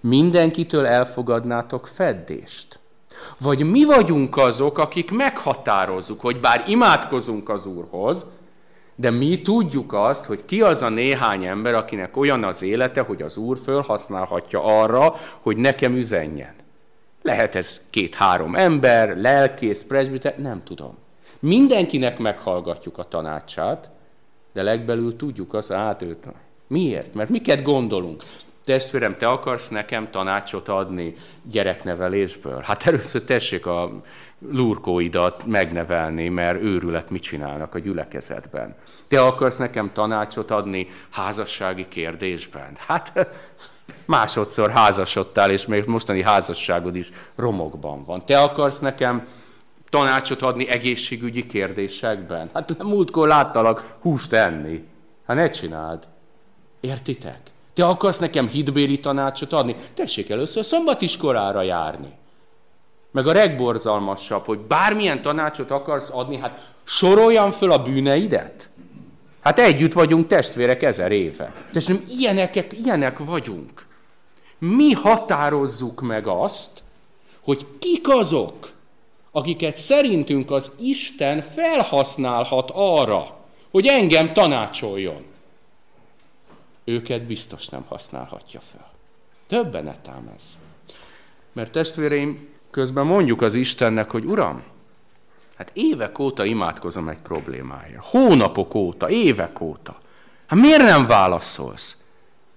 Mindenkitől elfogadnátok feddést? Vagy mi vagyunk azok, akik meghatározzuk, hogy bár imádkozunk az Úrhoz, de mi tudjuk azt, hogy ki az a néhány ember, akinek olyan az élete, hogy az Úr fölhasználhatja arra, hogy nekem üzenjen. Lehet ez két-három ember, lelkész, presbiter, nem tudom. Mindenkinek meghallgatjuk a tanácsát, de legbelül tudjuk azt, hát. Miért? Mert miket gondolunk? Testvérem, te akarsz nekem tanácsot adni gyereknevelésből? Hát először tessék a lurkóidat megnevelni, mert őrület mit csinálnak a gyülekezetben. Te akarsz nekem tanácsot adni házassági kérdésben? Hát másodszor házasodtál, és még mostani házasságod is romokban van. Te akarsz nekem tanácsot adni egészségügyi kérdésekben? Hát múltkor láttalak húst enni. Hát ne csináld. Értitek? Te akarsz nekem hitbéri tanácsot adni? Tessék először szombatiskorára járni. Meg a legborzalmasabb, hogy bármilyen tanácsot akarsz adni, hát soroljam föl a bűneidet. Hát együtt vagyunk testvérek ezer éve. Testvérem, ilyenek, ilyenek vagyunk. Mi határozzuk meg azt, hogy kik azok, akiket szerintünk az Isten felhasználhat arra, hogy engem tanácsoljon. Őket biztos nem használhatja fel. Többenet ám ez. Mert testvéreim, Közben mondjuk az Istennek, hogy Uram, hát évek óta imádkozom egy problémája. Hónapok óta, évek óta. Hát miért nem válaszolsz?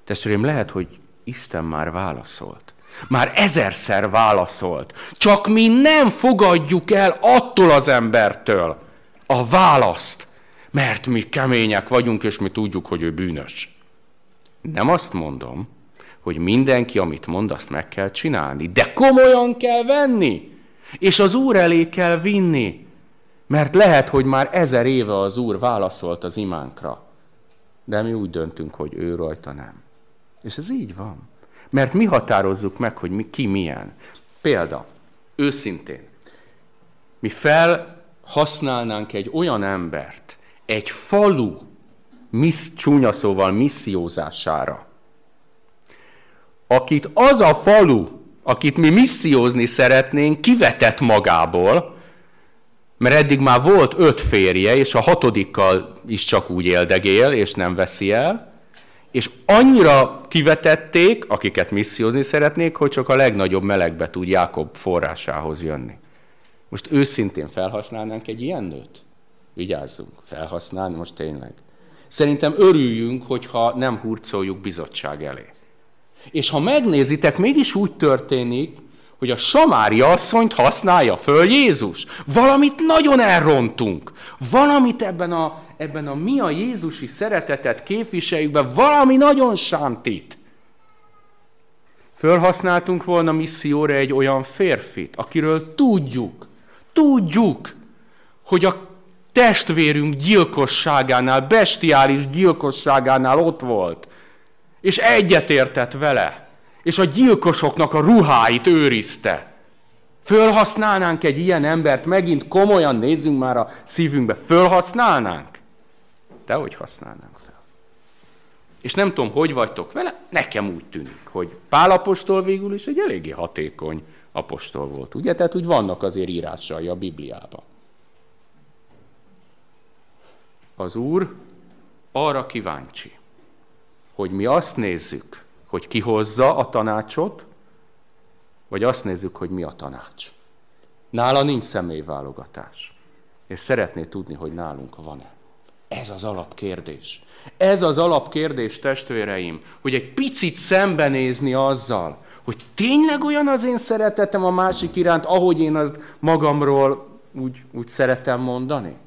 Testvérem, lehet, hogy Isten már válaszolt. Már ezerszer válaszolt. Csak mi nem fogadjuk el attól az embertől a választ, mert mi kemények vagyunk, és mi tudjuk, hogy ő bűnös. Nem azt mondom, hogy mindenki, amit mond, azt meg kell csinálni. De komolyan kell venni, és az Úr elé kell vinni. Mert lehet, hogy már ezer éve az Úr válaszolt az imánkra, de mi úgy döntünk, hogy ő rajta nem. És ez így van. Mert mi határozzuk meg, hogy mi, ki milyen. Példa, őszintén, mi felhasználnánk egy olyan embert, egy falu missz, csúnya szóval missziózására. Akit az a falu, akit mi missziózni szeretnénk, kivetett magából, mert eddig már volt öt férje, és a hatodikkal is csak úgy éldegél, és nem veszi el, és annyira kivetették, akiket missziózni szeretnék, hogy csak a legnagyobb melegbe tud Jákob forrásához jönni. Most őszintén felhasználnánk egy ilyen nőt? Vigyázzunk, felhasználni most tényleg. Szerintem örüljünk, hogyha nem hurcoljuk bizottság elé. És ha megnézitek, mégis úgy történik, hogy a Samária asszonyt használja föl Jézus. Valamit nagyon elrontunk. Valamit ebben a, ebben a mi a Jézusi szeretetet képviseljükben, valami nagyon sántít. Fölhasználtunk volna misszióra egy olyan férfit, akiről tudjuk, tudjuk, hogy a testvérünk gyilkosságánál, bestiális gyilkosságánál ott volt, és egyetértett vele, és a gyilkosoknak a ruháit őrizte. Fölhasználnánk egy ilyen embert, megint komolyan nézzünk már a szívünkbe, fölhasználnánk? De hogy használnánk fel? És nem tudom, hogy vagytok vele, nekem úgy tűnik, hogy Pálapostól végül is egy eléggé hatékony apostol volt. Ugye? Tehát úgy vannak azért írásai a Bibliában. Az Úr arra kíváncsi, hogy mi azt nézzük, hogy ki hozza a tanácsot, vagy azt nézzük, hogy mi a tanács. Nála nincs személyválogatás. És szeretné tudni, hogy nálunk van-e. Ez az alapkérdés. Ez az alapkérdés, testvéreim, hogy egy picit szembenézni azzal, hogy tényleg olyan az én szeretetem a másik iránt, ahogy én azt magamról úgy, úgy szeretem mondani?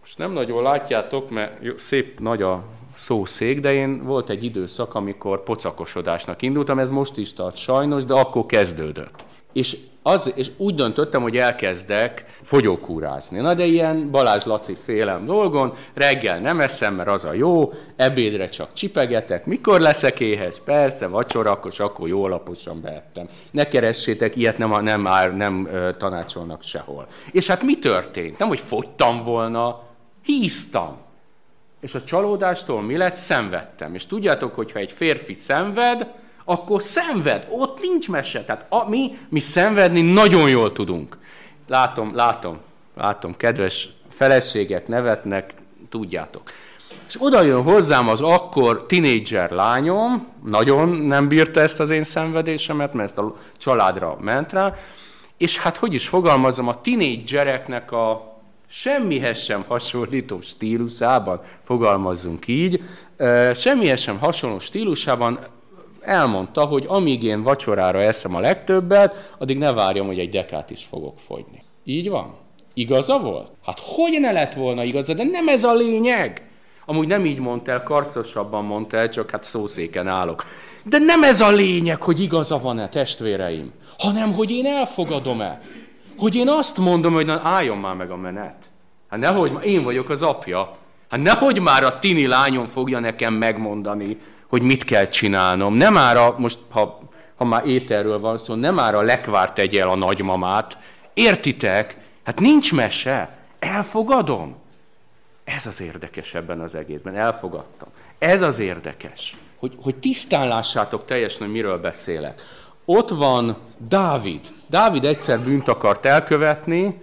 Most nem nagyon látjátok, mert jó, szép nagy a szószék, de én volt egy időszak, amikor pocakosodásnak indultam, ez most is tart sajnos, de akkor kezdődött. És, az, és úgy döntöttem, hogy elkezdek fogyókúrázni. Na de ilyen Balázs Laci félem dolgon, reggel nem eszem, mert az a jó, ebédre csak csipegetek, mikor leszek éhez? Persze, vacsora, akkor, jó alaposan beettem. Ne keressétek, ilyet nem, nem, nem, nem tanácsolnak sehol. És hát mi történt? Nem, hogy fogytam volna, híztam. És a csalódástól mi lett? Szenvedtem. És tudjátok, hogyha egy férfi szenved, akkor szenved. Ott nincs mese. Tehát a, mi, mi szenvedni nagyon jól tudunk. Látom, látom, látom, kedves feleségek nevetnek, tudjátok. És oda jön hozzám az akkor tinédzser lányom, nagyon nem bírta ezt az én szenvedésemet, mert ezt a családra ment rá, és hát hogy is fogalmazom, a tinédzsereknek a semmihez sem hasonlító stílusában, fogalmazzunk így, semmihez sem hasonló stílusában elmondta, hogy amíg én vacsorára eszem a legtöbbet, addig ne várjam, hogy egy dekát is fogok fogyni. Így van? Igaza volt? Hát hogy ne lett volna igaza, de nem ez a lényeg. Amúgy nem így mondta el, karcosabban mondta el, csak hát szószéken állok. De nem ez a lényeg, hogy igaza van-e, testvéreim, hanem hogy én elfogadom-e. Hogy én azt mondom, hogy na, álljon már meg a menet. Hát nehogy, én vagyok az apja. Hát nehogy már a tini lányom fogja nekem megmondani, hogy mit kell csinálnom. Nem már a, most ha, ha már ételről van szó, nem már a lekvárt tegye el a nagymamát. Értitek? Hát nincs mese. Elfogadom. Ez az érdekes ebben az egészben. Elfogadtam. Ez az érdekes. Hogy, hogy tisztán lássátok teljesen, hogy miről beszélek. Ott van Dávid. Dávid egyszer bűnt akart elkövetni,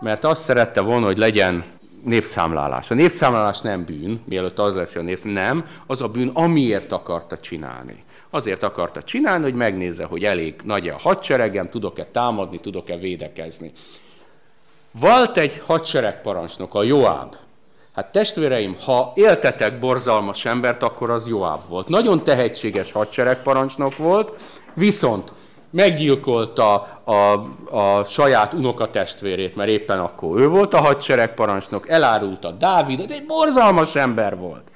mert azt szerette volna, hogy legyen népszámlálás. A népszámlálás nem bűn, mielőtt az lesz, hogy a népszámlálás, nem, az a bűn, amiért akarta csinálni. Azért akarta csinálni, hogy megnézze, hogy elég nagy a hadseregem, tudok-e támadni, tudok-e védekezni. Volt egy hadseregparancsnok, a Joáb. Hát testvéreim, ha éltetek borzalmas embert, akkor az Joáb volt. Nagyon tehetséges hadseregparancsnok volt, viszont meggyilkolta a, a saját unokatestvérét, mert éppen akkor ő volt a hadseregparancsnok, elárulta Dávidot, egy borzalmas ember volt.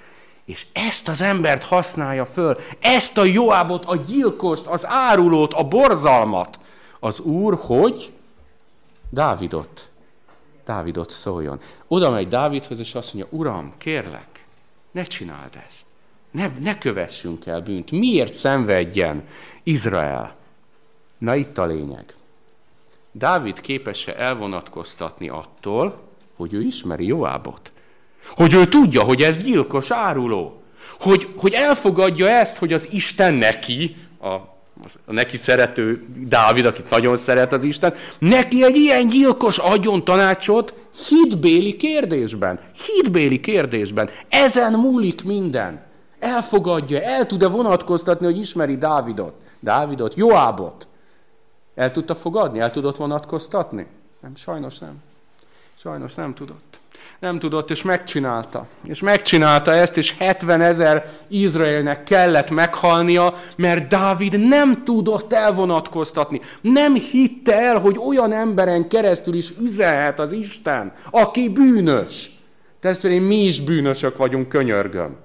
És ezt az embert használja föl, ezt a Joábot, a gyilkost, az árulót, a borzalmat. Az úr, hogy Dávidot, Dávidot szóljon. Oda megy Dávidhoz, és azt mondja, Uram, kérlek, ne csináld ezt. Ne, ne kövessünk el bűnt. Miért szenvedjen Izrael? Na itt a lényeg. Dávid képes-e elvonatkoztatni attól, hogy ő ismeri Joábot? Hogy ő tudja, hogy ez gyilkos áruló. Hogy, hogy elfogadja ezt, hogy az Isten neki, a, a neki szerető Dávid, akit nagyon szeret az Isten, neki egy ilyen gyilkos adjon tanácsot hitbéli kérdésben. Hitbéli kérdésben. Ezen múlik minden. Elfogadja, el tud-e vonatkoztatni, hogy ismeri Dávidot, Dávidot, Joábot. El tudta fogadni? El tudott vonatkoztatni? Nem, sajnos nem. Sajnos nem tudott. Nem tudott, és megcsinálta. És megcsinálta ezt, és 70 ezer Izraelnek kellett meghalnia, mert Dávid nem tudott elvonatkoztatni. Nem hitte el, hogy olyan emberen keresztül is üzenhet az Isten, aki bűnös. Testvérem, mi is bűnösök vagyunk, könyörgöm.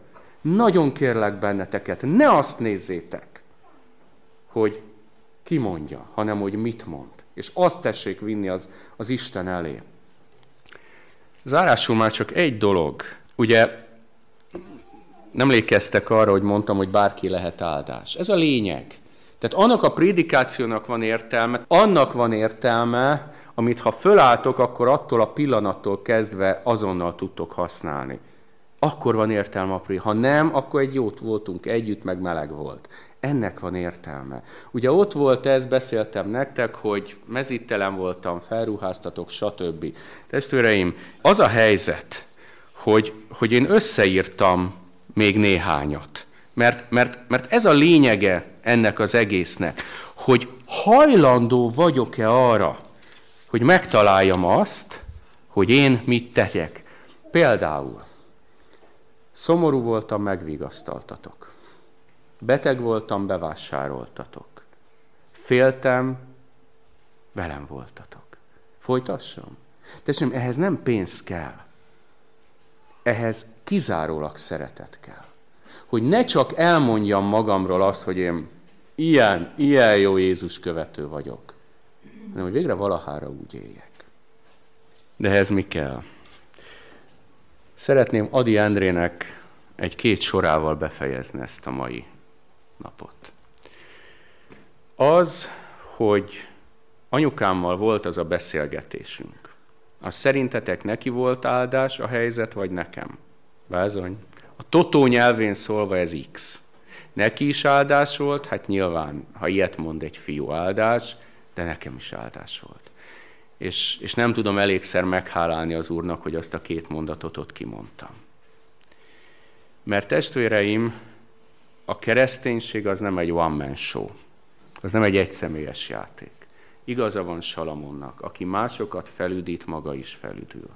Nagyon kérlek benneteket, ne azt nézzétek, hogy ki mondja, hanem hogy mit mond. És azt tessék vinni az, az Isten elé. Zárásul már csak egy dolog. Ugye nem lékeztek arra, hogy mondtam, hogy bárki lehet áldás. Ez a lényeg. Tehát annak a prédikációnak van értelme, annak van értelme, amit ha fölálltok, akkor attól a pillanattól kezdve azonnal tudtok használni. Akkor van értelme a Ha nem, akkor egy jót voltunk együtt, meg meleg volt. Ennek van értelme. Ugye ott volt ez, beszéltem nektek, hogy mezítelen voltam, felruháztatok, stb. Testvéreim, az a helyzet, hogy, hogy én összeírtam még néhányat. Mert, mert, mert ez a lényege ennek az egésznek, hogy hajlandó vagyok-e arra, hogy megtaláljam azt, hogy én mit tegyek. Például, szomorú voltam, megvigasztaltatok. Beteg voltam, bevásároltatok. Féltem, velem voltatok. Folytassam? Tessék, ehhez nem pénz kell. Ehhez kizárólag szeretet kell. Hogy ne csak elmondjam magamról azt, hogy én ilyen, ilyen jó Jézus követő vagyok, hanem hogy végre valahára úgy éljek. De ehhez mi kell? Szeretném Adi Endrének egy két sorával befejezni ezt a mai napot. Az, hogy anyukámmal volt az a beszélgetésünk. A szerintetek neki volt áldás a helyzet, vagy nekem? Bázony. A totó nyelvén szólva ez X. Neki is áldás volt, hát nyilván, ha ilyet mond egy fiú áldás, de nekem is áldás volt. És, és nem tudom elégszer meghálálni az Úrnak, hogy azt a két mondatot ott kimondtam. Mert testvéreim, a kereszténység az nem egy one-man show. Az nem egy egyszemélyes játék. Igaza van Salamonnak, aki másokat felüdít, maga is felüdül.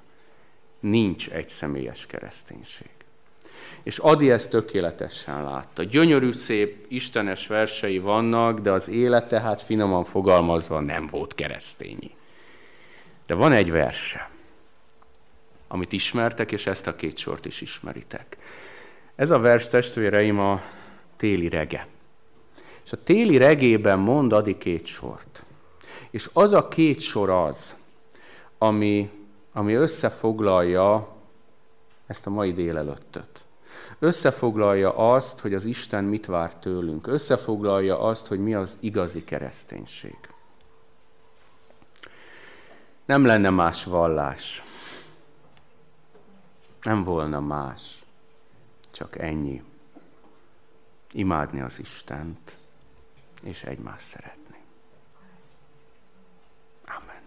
Nincs egy személyes kereszténység. És Adi ezt tökéletesen látta. Gyönyörű, szép, istenes versei vannak, de az élete, hát finoman fogalmazva, nem volt keresztényi. De van egy verse, amit ismertek, és ezt a két sort is ismeritek. Ez a vers, testvéreim, a téli rege. És a téli regében mond Adi két sort. És az a két sor az, ami, ami összefoglalja ezt a mai délelőttöt. Összefoglalja azt, hogy az Isten mit vár tőlünk. Összefoglalja azt, hogy mi az igazi kereszténység. Nem lenne más vallás. Nem volna más. Csak ennyi imádni az Istent, és egymást szeretni. Amen.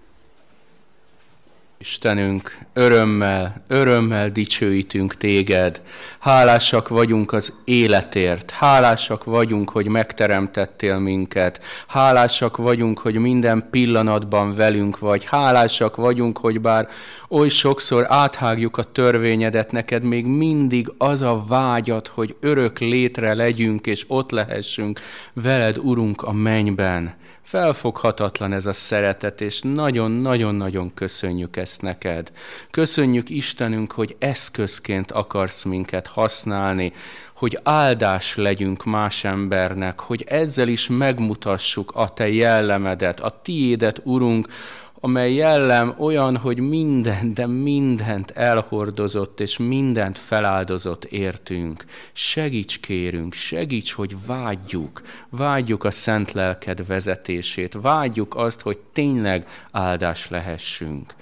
Istenünk, örömmel, örömmel dicsőítünk téged. Hálásak vagyunk az életért. Hálásak vagyunk, hogy megteremtettél minket. Hálásak vagyunk, hogy minden pillanatban velünk vagy. Hálásak vagyunk, hogy bár oly sokszor áthágjuk a törvényedet, neked még mindig az a vágyat, hogy örök létre legyünk, és ott lehessünk veled, Urunk, a mennyben. Felfoghatatlan ez a szeretet, és nagyon-nagyon-nagyon köszönjük ezt neked. Köszönjük Istenünk, hogy eszközként akarsz minket használni, hogy áldás legyünk más embernek, hogy ezzel is megmutassuk a te jellemedet, a tiédet, Urunk, amely jellem olyan, hogy mindent, de mindent elhordozott, és mindent feláldozott értünk. Segíts kérünk, segíts, hogy vágyjuk, vágyjuk a szent lelked vezetését, vágyjuk azt, hogy tényleg áldás lehessünk.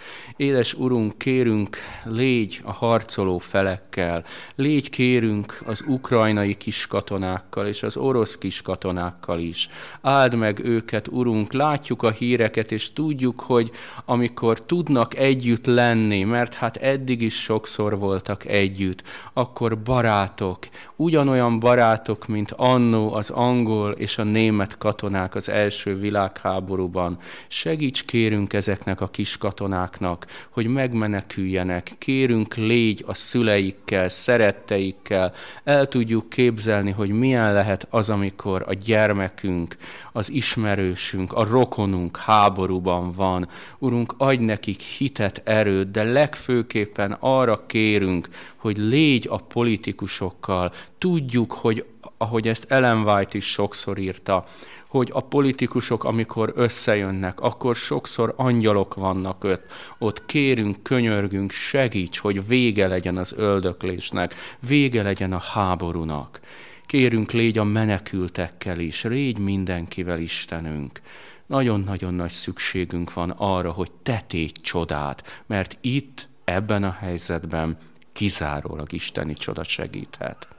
Édes Urunk, kérünk, légy a harcoló felekkel, légy kérünk az ukrajnai kiskatonákkal és az orosz kiskatonákkal is. Áld meg őket, Urunk, látjuk a híreket, és tudjuk, hogy amikor tudnak együtt lenni, mert hát eddig is sokszor voltak együtt, akkor barátok, ugyanolyan barátok, mint annó az angol és a német katonák az első világháborúban. Segíts kérünk ezeknek a kis katonáknak, hogy megmeneküljenek. Kérünk légy a szüleikkel, szeretteikkel. El tudjuk képzelni, hogy milyen lehet az, amikor a gyermekünk, az ismerősünk, a rokonunk háborúban van. Urunk, adj nekik hitet, erőt, de legfőképpen arra kérünk, hogy légy a politikusokkal. Tudjuk, hogy ahogy ezt Ellen White is sokszor írta, hogy a politikusok, amikor összejönnek, akkor sokszor angyalok vannak ott. Ott kérünk, könyörgünk, segíts, hogy vége legyen az öldöklésnek, vége legyen a háborúnak. Kérünk, légy a menekültekkel is, légy mindenkivel, Istenünk. Nagyon-nagyon nagy szükségünk van arra, hogy te csodát, mert itt, ebben a helyzetben kizárólag isteni csoda segíthet.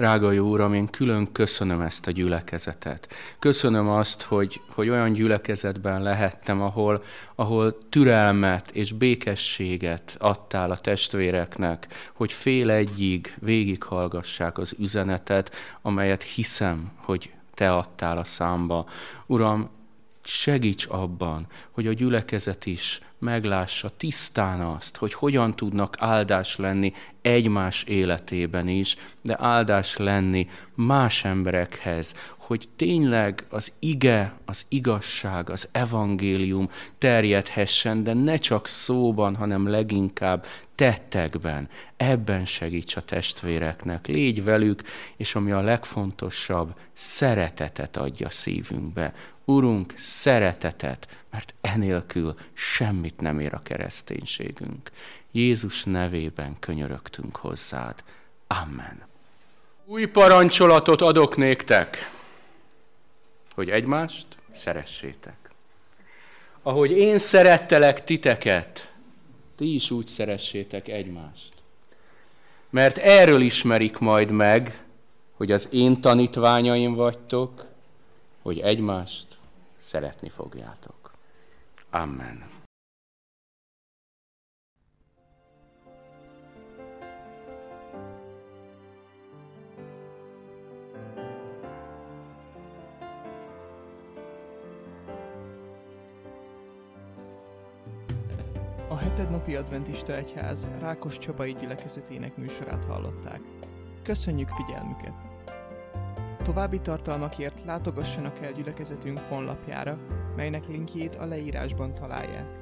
Drága jó Uram, én külön köszönöm ezt a gyülekezetet. Köszönöm azt, hogy, hogy olyan gyülekezetben lehettem, ahol, ahol türelmet és békességet adtál a testvéreknek, hogy fél egyig végighallgassák az üzenetet, amelyet hiszem, hogy te adtál a számba. Uram, segíts abban, hogy a gyülekezet is meglássa tisztán azt, hogy hogyan tudnak áldás lenni egymás életében is, de áldás lenni más emberekhez, hogy tényleg az ige, az igazság, az evangélium terjedhessen, de ne csak szóban, hanem leginkább tettekben. Ebben segíts a testvéreknek, légy velük, és ami a legfontosabb, szeretetet adja szívünkbe. Urunk, szeretetet, mert enélkül semmit nem ér a kereszténységünk. Jézus nevében könyörögtünk hozzád. Amen. Új parancsolatot adok néktek, hogy egymást szeressétek. Ahogy én szerettelek titeket, ti is úgy szeressétek egymást. Mert erről ismerik majd meg, hogy az én tanítványaim vagytok, hogy egymást szeretni fogjátok. Amen. A hetednapi adventista egyház Rákos Csabai gyülekezetének műsorát hallották. Köszönjük figyelmüket! További tartalmakért látogassanak el gyülekezetünk honlapjára, melynek linkjét a leírásban találják.